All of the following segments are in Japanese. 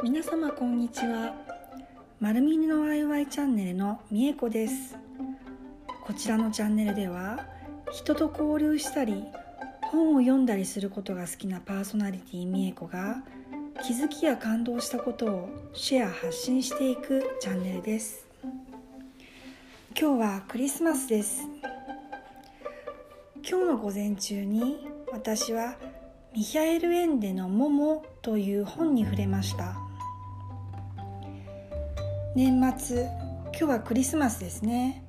皆様こんにちは。まるみのワイワイチャンネルのみえこです。こちらのチャンネルでは人と交流したり本を読んだりすることが好きなパーソナリティみえこが気づきや感動したことをシェア発信していくチャンネルです。今日はクリスマスです。今日の午前中に私はミヒャエル・エンデの「モモ」という本に触れました年末今日はクリスマスですね。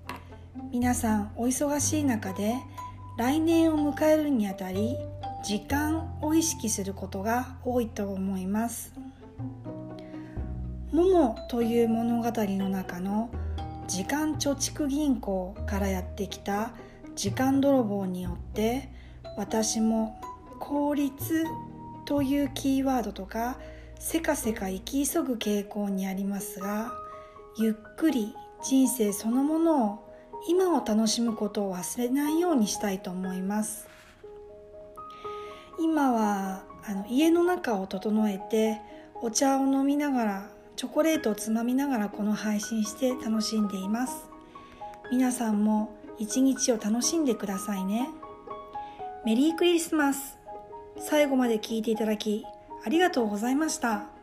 皆さんお忙しい中で来年を迎えるにあたり時間を意識することが多いと思います「モモ」という物語の中の時間貯蓄銀行からやってきた時間泥棒によって私も効率というキーワードとかせかせか生き急ぐ傾向にありますがゆっくり人生そのものを今を楽しむことを忘れないようにしたいと思います。今はあの家の中を整えてお茶を飲みながらチョコレートをつまみながらこの配信して楽しんでいます。皆さんも一日を楽しんでくださいね。メリークリスマス。最後まで聞いていただきありがとうございました。